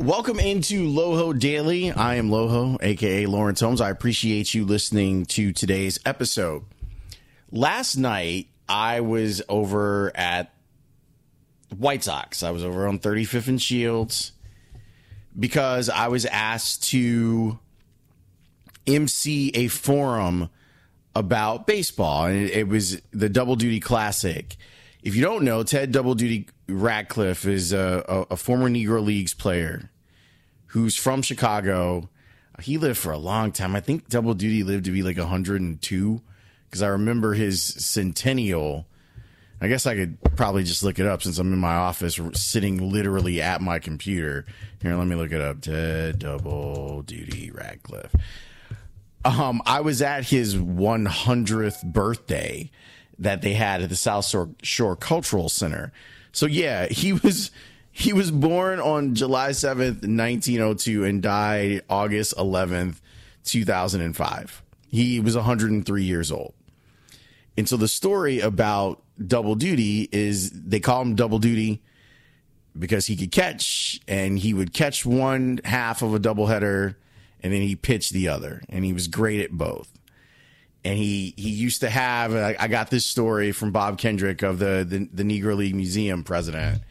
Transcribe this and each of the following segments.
Welcome into Loho Daily. I am Loho, aka Lawrence Holmes. I appreciate you listening to today's episode. Last night, I was over at White Sox. I was over on 35th and Shields because I was asked to MC a forum about baseball, and it, was the Double Duty Classic. If you don't know, Ted Double Duty Radcliffe is a, a, a former Negro Leagues player who's from Chicago. He lived for a long time. I think Double Duty lived to be like 102 because I remember his centennial. I guess I could probably just look it up since I'm in my office sitting literally at my computer. Here, let me look it up. Ted Double Duty Radcliffe. Um, I was at his 100th birthday that they had at the South Shore Cultural Center. So yeah, he was he was born on July 7th, 1902 and died August 11th, 2005. He was 103 years old. And so the story about double duty is they call him double duty because he could catch and he would catch one half of a doubleheader and then he pitched the other and he was great at both and he he used to have I, got this story from Bob Kendrick of the, the the Negro League Museum president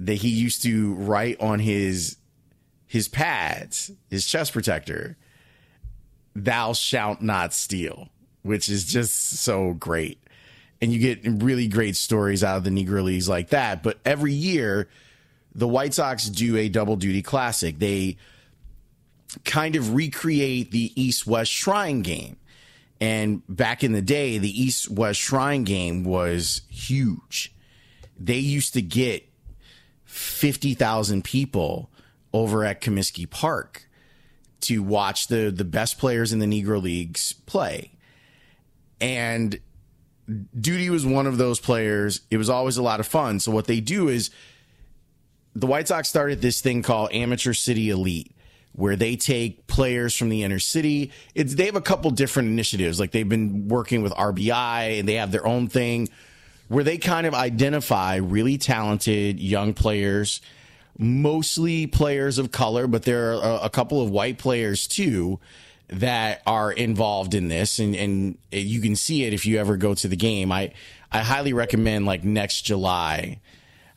that he used to write on his his pads his chest protector thou shalt not steal which is just so great and you get really great stories out of the Negro Leagues like that but every year the White Sox do a double duty classic they kind of recreate the East West Shrine game. And back in the day, the East West Shrine game was huge. They used to get 50,000 people over at Comiskey Park to watch the, the best players in the Negro Leagues play. And Duty was one of those players. It was always a lot of fun. So, what they do is the White Sox started this thing called Amateur City Elite where they take players from the inner city. It's they have a couple different initiatives. Like they've been working with RBI and they have their own thing where they kind of identify really talented young players, mostly players of color, but there are a, couple of white players too that are involved in this and, and you can see it if you ever go to the game. I, I highly recommend like next July.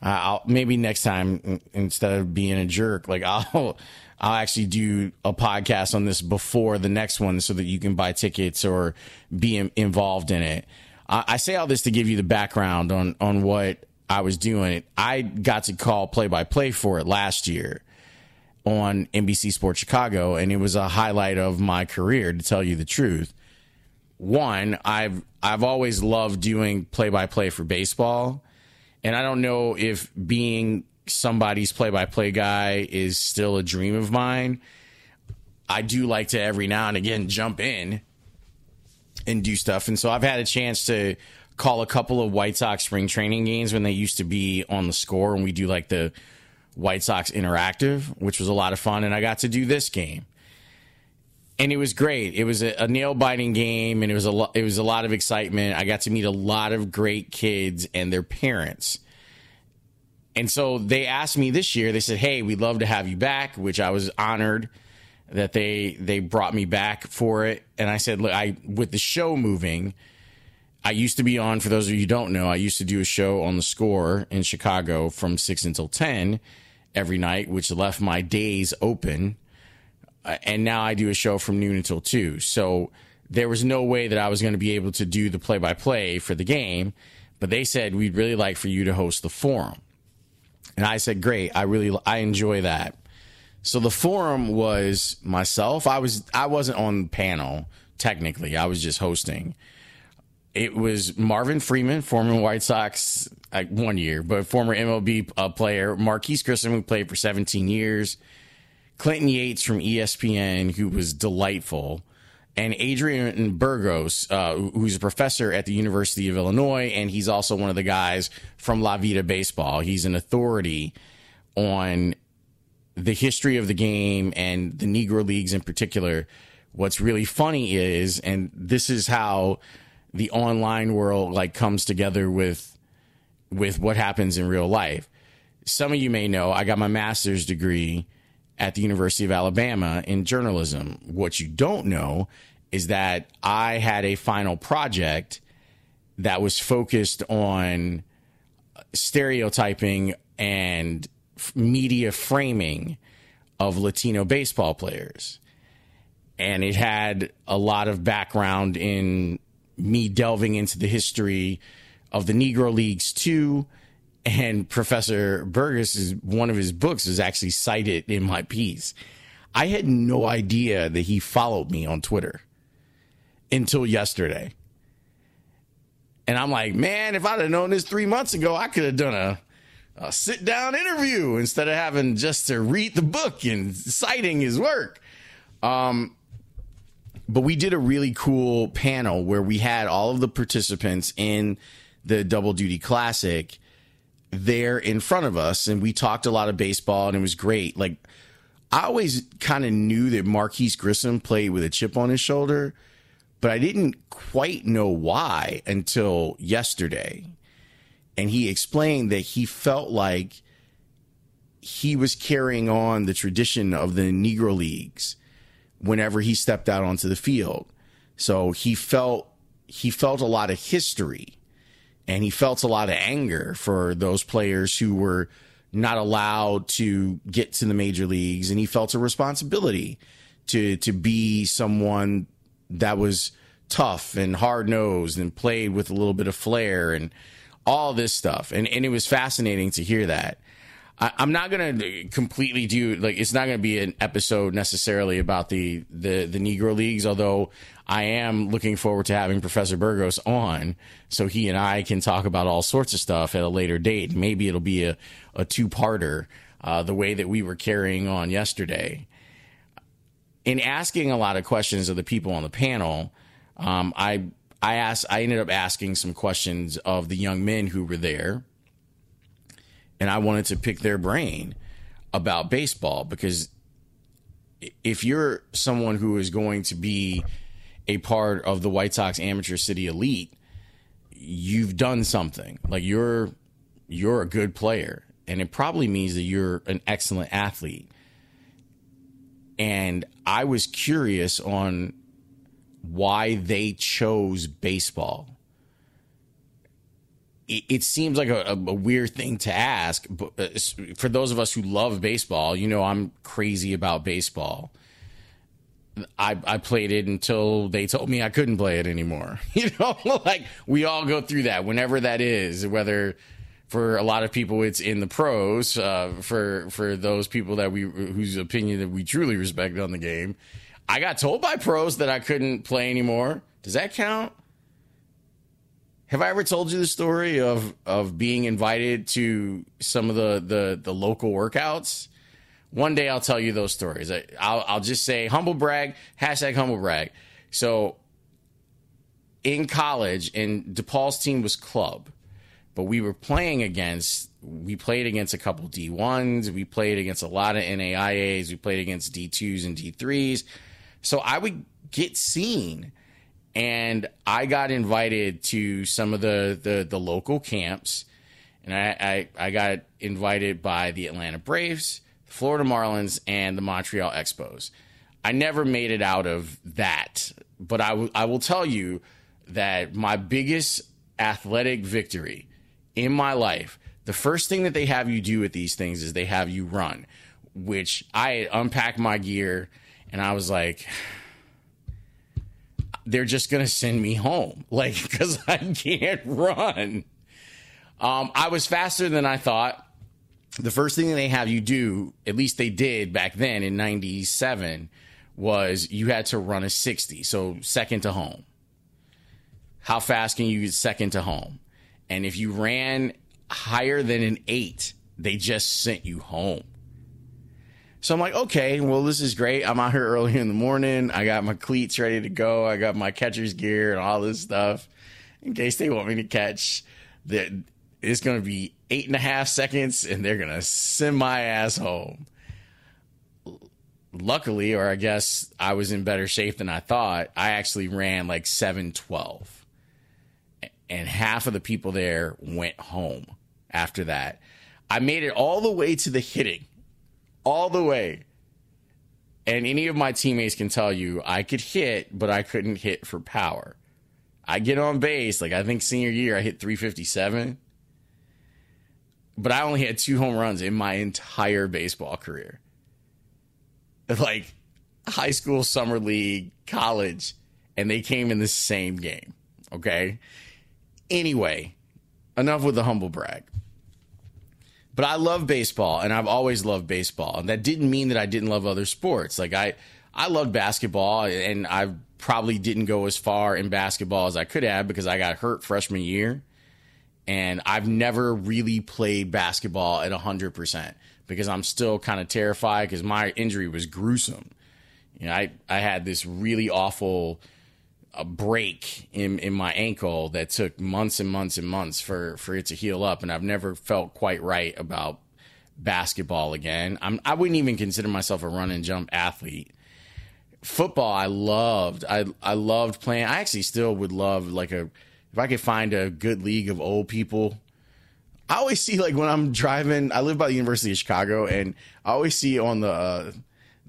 Uh, I'll maybe next time instead of being a jerk, like I'll I'll actually do a podcast on this before the next one so that you can buy tickets or be in, involved in it. I, I say all this to give you the background on, on what I was doing. I got to call play by play for it last year on NBC Sports Chicago, and it was a highlight of my career, to tell you the truth. One, I've I've always loved doing play by play for baseball, and I don't know if being somebody's play by play guy is still a dream of mine. I do like to every now and again jump in and do stuff. And so I've had a chance to call a couple of White Sox spring training games when they used to be on the score and we do like the White Sox interactive, which was a lot of fun. And I got to do this game. And it was great. It was a, a nail biting game, and it was a lo- it was a lot of excitement. I got to meet a lot of great kids and their parents and so they asked me this year, they said, Hey, we'd love to have you back, which I was honored that they they brought me back for it. And I said, look, I with the show moving, I used to be on, for those of you who don't know, I used to do a show on the score in Chicago from six until ten every night, which left my days open. Uh, and now I do a show from noon until two. So there was no way that I was going to be able to do the play by play for the game. But they said, we'd really like for you to host the forum. And I said, great. I really, I enjoy that. So the forum was myself. I was, I wasn't on the panel technically. I was just hosting. It was Marvin Freeman, former White Sox, like one year, but former MLB uh, player. Marquis Grissom, who played for 17 years. Clinton Yates from ESPN, who was delightful and Adrian Burgos, uh, who's a professor at the University of Illinois, and he's also one of the guys from La Vida Baseball. He's an authority on the history of the game and the Negro Leagues in particular. What's really funny is, and this is how the online world like comes together with with what happens in real life. Some of you may know I got my master's degree at the University of Alabama in journalism. What you don't know is that I had a final project that was focused on stereotyping and media framing of Latino baseball players. And it had a lot of background in me delving into the history of the Negro Leagues too. And Professor Burgos is one of his books is actually cited in my piece. I had no idea that he followed me on Twitter until yesterday. And I'm like, man, if I'd have known this three months ago, I could have done a, a sit down interview instead of having just to read the book and citing his work. Um, but we did a really cool panel where we had all of the participants in the Double Duty Classic there in front of us, and we talked a lot of baseball, and it was great. Like, I always kind of knew that Marquis Grissom played with a chip on his shoulder but I didn't quite know why until yesterday. And he explained that he felt like he was carrying on the tradition of the Negro Leagues whenever he stepped out onto the field. So he felt he felt a lot of history and he felt a lot of anger for those players who were not allowed to get to the major leagues and he felt a responsibility to to be someone that was tough and hard nosed and played with a little bit of flair and all this stuff. And and it was fascinating to hear that. I, am not gonna completely do like it's not gonna be an episode necessarily about the the the Negro Leagues, although I am looking forward to having Professor Burgos on so he and I can talk about all sorts of stuff at a later date. Maybe it'll be a, a two parter, uh, the way that we were carrying on yesterday in asking a lot of questions of the people on the panel, um, I I asked I ended up asking some questions of the young men who were there, and I wanted to pick their brain about baseball because if you're someone who is going to be a part of the White Sox amateur city elite, you've done something. Like you're you're a good player, and it probably means that you're an excellent athlete and I was curious on why they chose baseball. It, it seems like a, a, weird thing to ask, but uh, for those of us who love baseball, you know, I'm crazy about baseball. I, I played it until they told me I couldn't play it anymore. You know, like we all go through that whenever that is, whether for a lot of people it's in the pros uh, for for those people that we whose opinion that we truly respect on the game i got told by pros that i couldn't play anymore. Does that count? Have i ever told you the story of of being invited to some of the the, the local workouts? One day i'll tell you those stories. I, I'll, I'll just say humble brag hashtag humble brag. So in college and depaul's team was club but we were playing against we played against a couple D1s, we played against a lot of NAIAs, we played against D2s and D3s. So I would get seen and I got invited to some of the the, the local camps and I, I, I got invited by the Atlanta Braves, the Florida Marlins, and the Montreal Expos. I never made it out of that, but I, w- I will tell you that my biggest athletic victory in my life, the first thing that they have you do at these things is they have you run, which I unpack my gear and I was like, they're just going to send me home. Like, because I can't run. Um, I was faster than I thought. The first thing they have you do, at least they did back then in 97, was you had to run a 60. So second to home. How fast can you get second to home? And if you ran higher than an eight, they just sent you home. So I'm like, okay, well, this is great. I'm out here early in the morning. I got my cleats ready to go. I got my catcher's gear and all this stuff in case they want me to catch. That it's going to be eight and a half seconds and they're going to send my ass home. Luckily, or I guess I was in better shape than I thought, I actually ran like 712 and half of the people there went home after that. I made it all the way to the hitting, all the way. And any of my teammates can tell you I could hit, but I couldn't hit for power. I get on base, like I think senior year, I hit 357. But I only had two home runs in my entire baseball career. Like high school, summer league, college, and they came in the same game. Okay. Anyway, enough with the humble brag. But I love baseball and I've always loved baseball. And that didn't mean that I didn't love other sports. Like I I loved basketball and I probably didn't go as far in basketball as I could have because I got hurt freshman year. And I've never really played basketball at 100% because I'm still kind of terrified because my injury was gruesome. You know, I, I had this really awful a break in, in my ankle that took months and months and months for, for it to heal up. And I've never felt quite right about basketball again. I'm, I wouldn't even consider myself a run and jump athlete. Football, I loved. I, I loved playing. I actually still would love like a, if I could find a good league of old people. I always see like when I'm driving, I live by the University of Chicago and I always see on the, uh,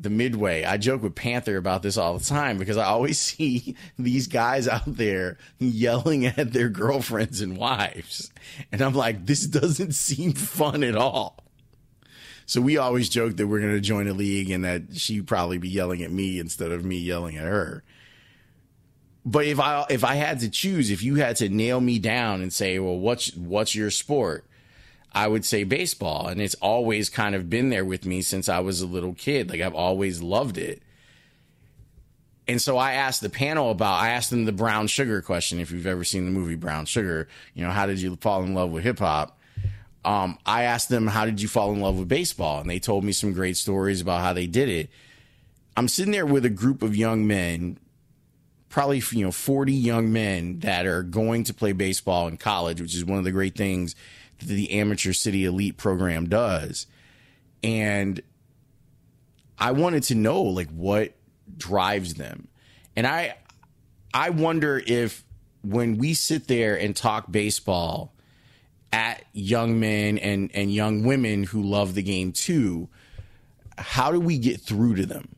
the midway. I joke with Panther about this all the time because I always see these guys out there yelling at their girlfriends and wives. And I'm like, this doesn't seem fun at all. So we always joke that we're going to join a league and that she'd probably be yelling at me instead of me yelling at her. But if I if I had to choose, if you had to nail me down and say, "Well, what's what's your sport?" I would say baseball. And it's always kind of been there with me since I was a little kid. Like I've always loved it. And so I asked the panel about, I asked them the brown sugar question. If you've ever seen the movie Brown Sugar, you know, how did you fall in love with hip hop? Um, I asked them, how did you fall in love with baseball? And they told me some great stories about how they did it. I'm sitting there with a group of young men, probably, you know, 40 young men that are going to play baseball in college, which is one of the great things the amateur city elite program does. And I wanted to know like what drives them. And I I wonder if when we sit there and talk baseball at young men and and young women who love the game too, how do we get through to them?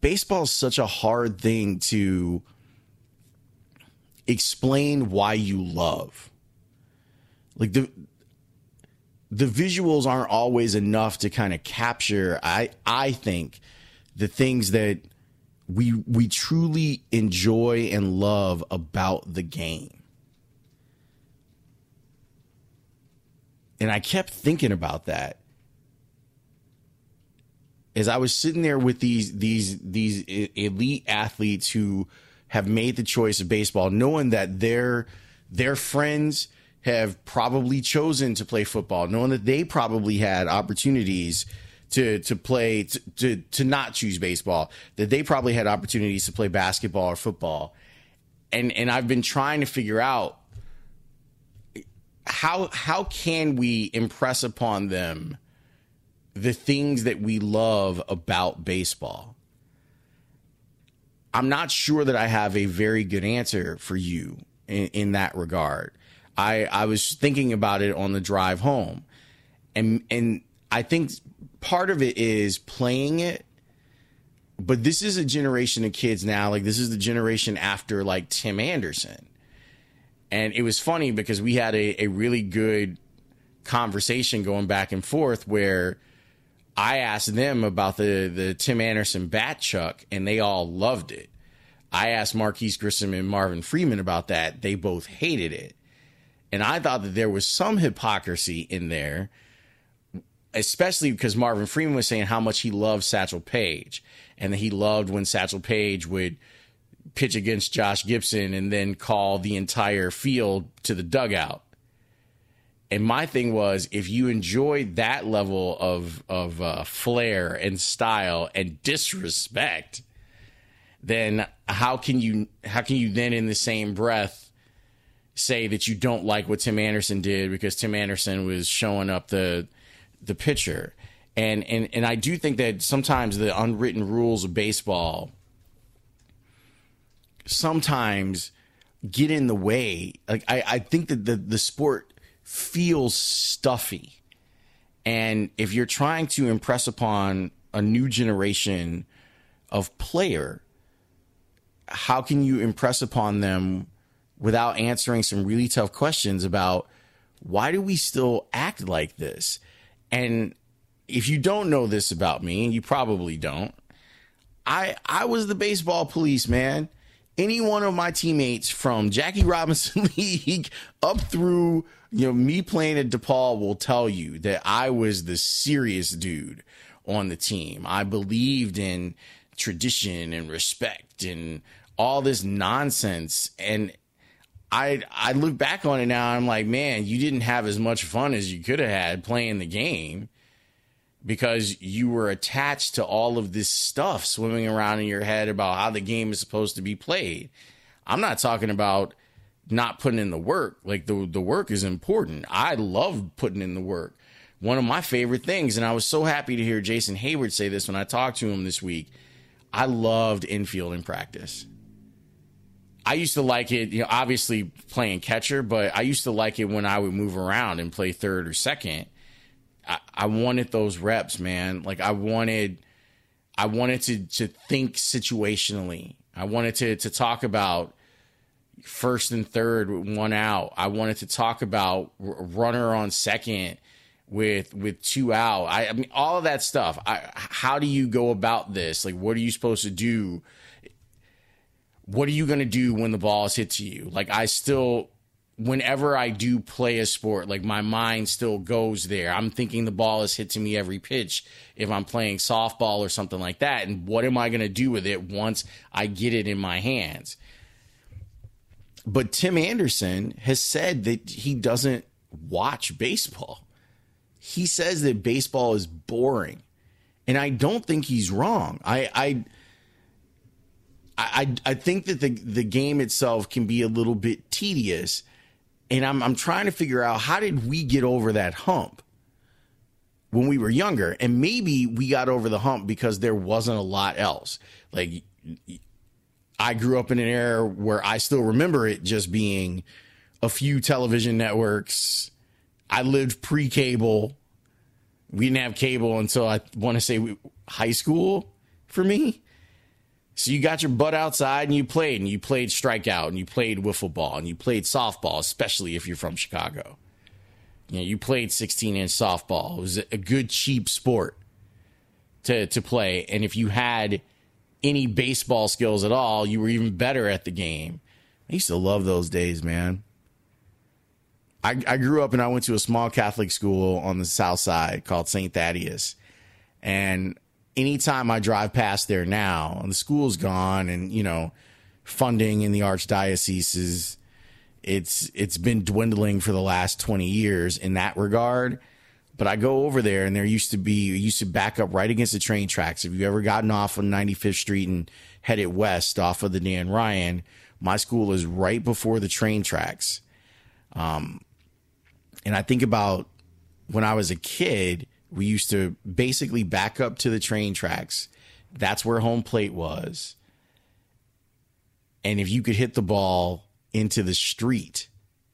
Baseball is such a hard thing to explain why you love like the the visuals aren't always enough to kind of capture i i think the things that we we truly enjoy and love about the game. And i kept thinking about that. As i was sitting there with these these these elite athletes who have made the choice of baseball knowing that their their friends have probably chosen to play football, knowing that they probably had opportunities to to play to, to, to not choose baseball, that they probably had opportunities to play basketball or football. And and I've been trying to figure out how how can we impress upon them the things that we love about baseball. I'm not sure that I have a very good answer for you in, in that regard. I I was thinking about it on the drive home, and and I think part of it is playing it. But this is a generation of kids now. Like this is the generation after like Tim Anderson, and it was funny because we had a, a really good conversation going back and forth where I asked them about the the Tim Anderson bat chuck, and they all loved it. I asked Marquis Grissom and Marvin Freeman about that. They both hated it. And I thought that there was some hypocrisy in there, especially because Marvin Freeman was saying how much he loved Satchel Paige and that he loved when Satchel Paige would pitch against Josh Gibson and then call the entire field to the dugout. And my thing was, if you enjoyed that level of of uh, flair and style and disrespect, then how can you how can you then in the same breath say that you don't like what Tim Anderson did because Tim Anderson was showing up the the pitcher. And and and I do think that sometimes the unwritten rules of baseball sometimes get in the way. Like I, I think that the, the sport feels stuffy. And if you're trying to impress upon a new generation of player, how can you impress upon them without answering some really tough questions about why do we still act like this? And if you don't know this about me, and you probably don't, I I was the baseball police, man. Any one of my teammates from Jackie Robinson League up through you know me playing at DePaul will tell you that I was the serious dude on the team. I believed in tradition and respect and all this nonsense and I I look back on it now I'm like, man, you didn't have as much fun as you could have had playing the game because you were attached to all of this stuff swimming around in your head about how the game is supposed to be played. I'm not talking about not putting in the work. Like the the work is important. I love putting in the work. One of my favorite things, and I was so happy to hear Jason Heyward say this when I talked to him this week. I loved infield in practice. I used to like it, you know, obviously playing catcher, but I used to like it when I would move around and play third or second I, I wanted those reps, man. Like I wanted, I wanted to to think situationally. I wanted to to talk about first and third one out. I wanted to talk about runner on second with with two out. I, I mean all of that stuff. I, how do you go about this? Like what are you supposed to do? What are you going to do when the ball is hit to you? Like I still whenever I do play a sport, like my mind still goes there. I'm thinking the ball is hit to me every pitch if I'm playing softball or something like that. And what am I going to do with it once I get it in my hands? But Tim Anderson has said that he doesn't watch baseball. He says that baseball is boring. And I don't think he's wrong. I, I, I, I think that the the game itself can be a little bit tedious, and I'm I'm trying to figure out how did we get over that hump when we were younger, and maybe we got over the hump because there wasn't a lot else. Like I grew up in an era where I still remember it just being a few television networks. I lived pre-cable. We didn't have cable until I want to say high school for me. So you got your butt outside and you played and you played strikeout and you played wiffle ball and you played softball, especially if you're from Chicago. You know, you played 16 inch softball. It was a good cheap sport to to play. And if you had any baseball skills at all, you were even better at the game. I used to love those days, man. I, I grew up and I went to a small Catholic school on the south side called St. Thaddeus. And anytime I drive past there now, and the school's gone, and you know, funding in the archdiocese is it's it's been dwindling for the last 20 years in that regard. But I go over there and there used to be used to back up right against the train tracks. Have you ever gotten off on 95th Street and headed west off of the Dan Ryan? My school is right before the train tracks. Um, and I think about when I was a kid, we used to basically back up to the train tracks. That's where home plate was. And if you could hit the ball into the street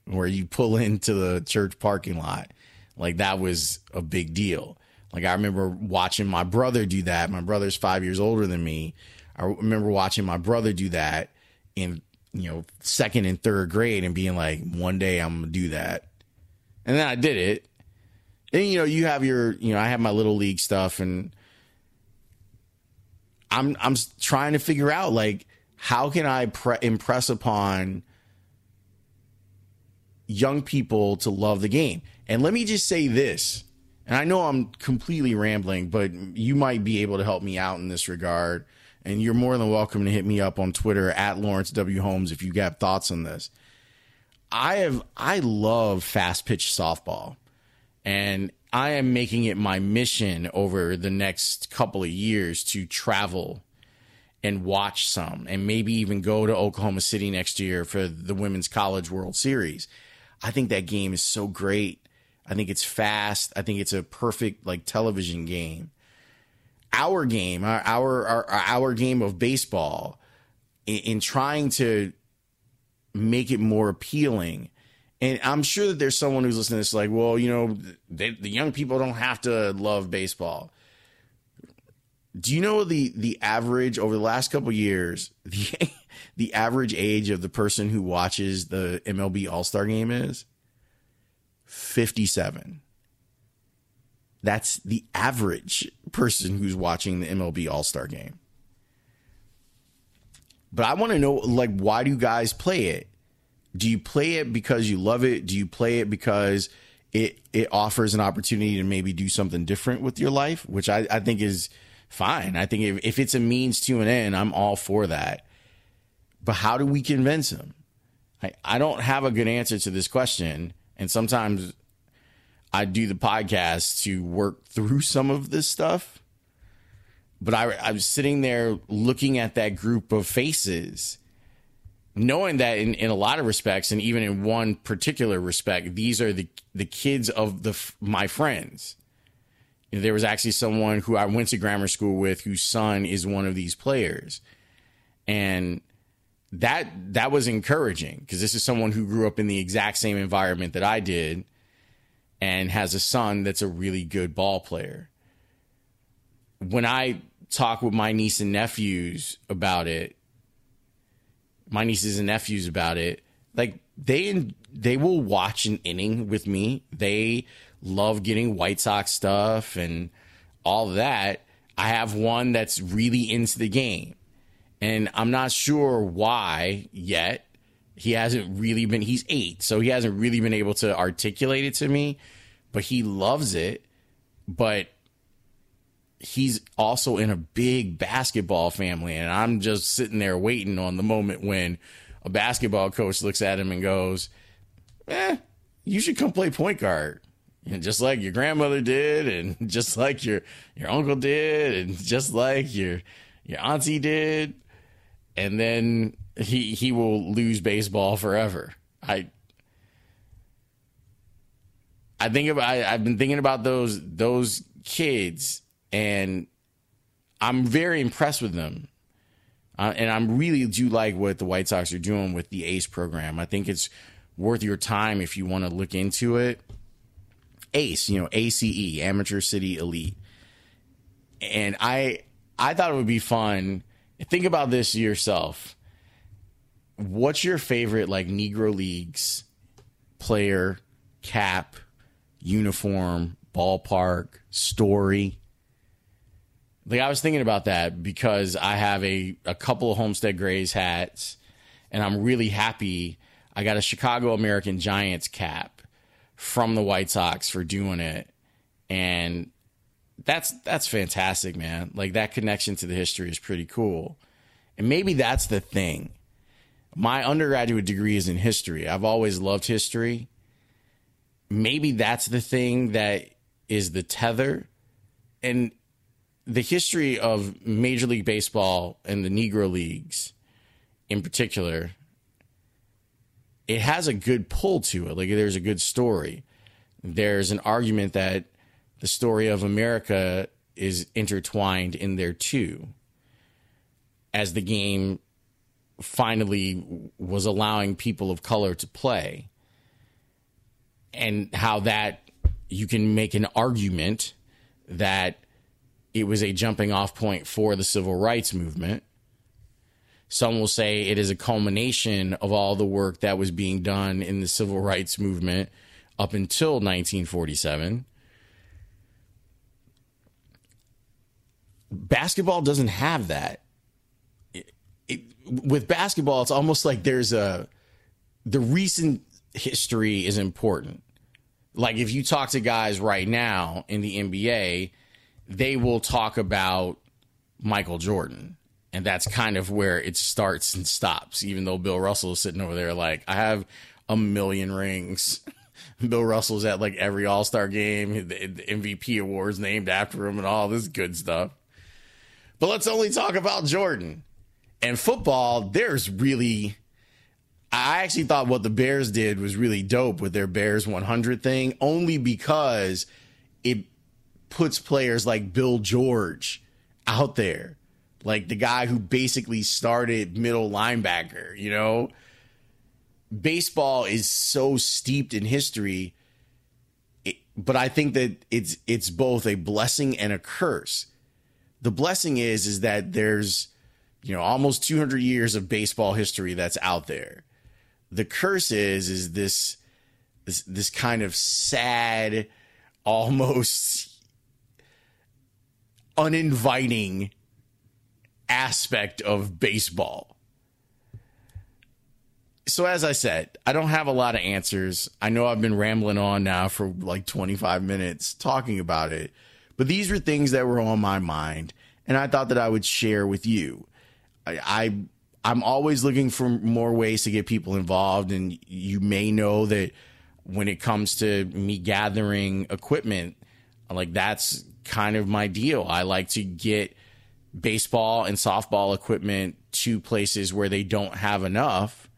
where you pull into the church parking lot, like that was a big deal. Like I remember watching my brother do that. My brother's five years older than me. I remember watching my brother do that in, you know, second and third grade and being like, one day I'm to do that. And then I did it and you know, you have your, you know, I have my little league stuff, and I'm I'm trying to figure out like how can I pre- impress upon young people to love the game. And let me just say this, and I know I'm completely rambling, but you might be able to help me out in this regard. And you're more than welcome to hit me up on Twitter at Lawrence W Holmes if you got thoughts on this. I have I love fast pitch softball. And I am making it my mission over the next couple of years to travel and watch some and maybe even go to Oklahoma City next year for the Women's College World Series. I think that game is so great. I think it's fast. I think it's a perfect like television game. Our game, our our our, our game of baseball in, in trying to make it more appealing and I'm sure that there's someone who's listening to this, like, well, you know, they, the young people don't have to love baseball. Do you know the the average over the last couple years the the average age of the person who watches the MLB All Star Game is? Fifty seven. That's the average person who's watching the MLB All Star Game. But I want to know, like, why do you guys play it? Do you play it because you love it? Do you play it because it it offers an opportunity to maybe do something different with your life, which I, I think is fine. I think if, if it's a means to an end, I'm all for that. But how do we convince them? I, I don't have a good answer to this question. And sometimes I do the podcast to work through some of this stuff. But I, I was sitting there looking at that group of faces knowing that in, in a lot of respects and even in one particular respect these are the the kids of the my friends. There was actually someone who I went to grammar school with whose son is one of these players. And that that was encouraging because this is someone who grew up in the exact same environment that I did and has a son that's a really good ball player. When I talk with my niece and nephews about it my nieces and nephews about it. Like they they will watch an inning with me. They love getting White Sox stuff and all that. I have one that's really into the game. And I'm not sure why yet. He hasn't really been he's 8, so he hasn't really been able to articulate it to me, but he loves it. But he's also in a big basketball family and i'm just sitting there waiting on the moment when a basketball coach looks at him and goes eh you should come play point guard. And just like your grandmother did and just like your your uncle did and just like your your auntie did and then he he will lose baseball forever. I I think about I, I've been thinking about those those kids and I'm very impressed with them. Uh, and I'm really do like what the White Sox are doing with the ACE program. I think it's worth your time if you want to look into it. ACE, you know, ACE, Amateur City Elite. And I I thought it would be fun. Think about this yourself. What's your favorite like Negro Leagues player, cap, uniform, ballpark, story? Like I was thinking about that because I have a, a couple of Homestead Grays hats and I'm really happy. I got a Chicago American Giants cap from the White Sox for doing it. And that's that's fantastic, man. Like that connection to the history is pretty cool. And maybe that's the thing. My undergraduate degree is in history. I've always loved history. Maybe that's the thing that is the tether. And the history of Major League Baseball and the Negro Leagues in particular, it has a good pull to it. Like there's a good story. There's an argument that the story of America is intertwined in there too. As the game finally was allowing people of color to play, and how that you can make an argument that it was a jumping off point for the civil rights movement. Some will say it is a culmination of all the work that was being done in the civil rights movement up until 1947. Basketball doesn't have that. It, it, with basketball, it's almost like there's a the recent history is important. Like if you talk to guys right now in the NBA, they will talk about Michael Jordan. And that's kind of where it starts and stops, even though Bill Russell is sitting over there like, I have a million rings. Bill Russell's at like every All Star game, the, MVP awards named after him, and all this good stuff. But let's only talk about Jordan. And football, there's really. I actually thought what the Bears did was really dope with their Bears 100 thing, only because it puts players like Bill George out there, like the guy who basically started middle linebacker, you know? Baseball is so steeped in history, it, but I think that it's it's both a blessing and a curse. the blessing is is that there's you know almost 200 years of baseball history that's out there. The curse is is this this this kind of sad, almost uninviting aspect of baseball. So, as I said, I don't have a lot of answers. I know I've been rambling on now for like 25 minutes talking about it, but these were things that were on my mind, and I thought that I would share with you. I, I I'm always looking for more ways to get people involved, and you may know that when it comes to me gathering equipment, like that's kind of my deal. I like to get baseball and softball equipment to places where they don't have enough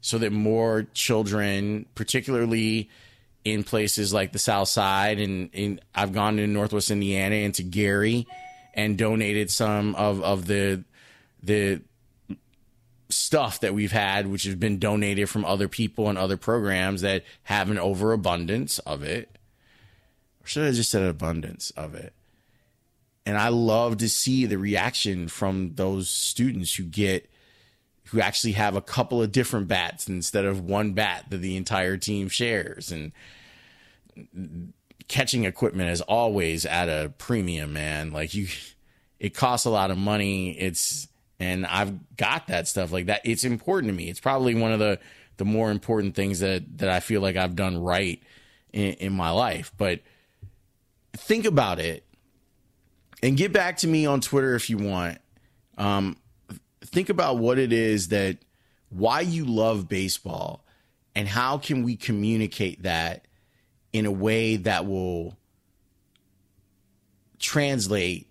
so that more children, particularly in places like the South Side, and I've gone to Northwest Indiana and to Gary and donated some of, of the the stuff that we've had, which has been donated from other people and other programs that have an overabundance of it. Or should I just said an abundance of it? And I love to see the reaction from those students who get who actually have a couple of different bats instead of one bat that the entire team shares. And catching equipment is always at a premium, man. Like you it costs a lot of money. It's and I've got that stuff like that. It's important to me. It's probably one of the the more important things that that I feel like I've done right in, in my life. But think about it and get back to me on Twitter if you want. Um, think about what it is that why you love baseball and how can we communicate that in a way that will translate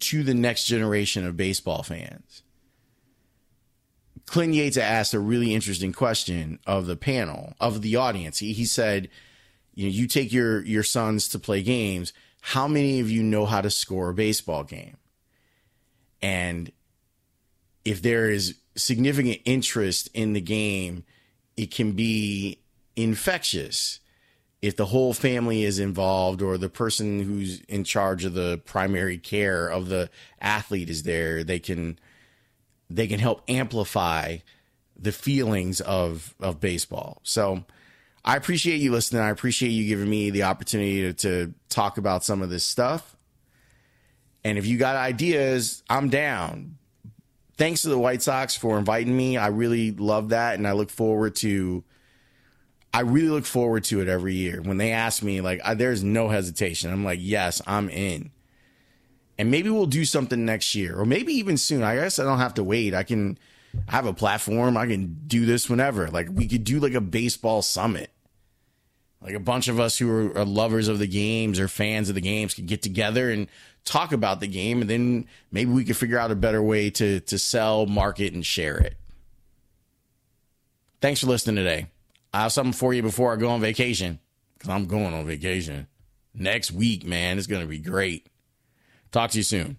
to the next generation of baseball fans. Clint Yates asked a really interesting question of the panel, of the audience. He, he said, you know, you take your your sons to play games. How many of you know how to score a baseball game? And if there is significant interest in the game, it can be infectious if the whole family is involved or the person who's in charge of the primary care of the athlete is there they can they can help amplify the feelings of of baseball so i appreciate you listening i appreciate you giving me the opportunity to, to talk about some of this stuff and if you got ideas i'm down thanks to the white sox for inviting me i really love that and i look forward to I really look forward to it every year. When they ask me, like, I, there's no hesitation. I'm like, yes, I'm in. And maybe we'll do something next year, or maybe even soon. I guess I don't have to wait. I can I have a platform. I can do this whenever. Like, we could do like a baseball summit. Like a bunch of us who are, are lovers of the games or fans of the games could get together and talk about the game, and then maybe we could figure out a better way to to sell, market, and share it. Thanks for listening today. I have something for you before I go on vacation because I'm going on vacation next week, man. It's going to be great. Talk to you soon.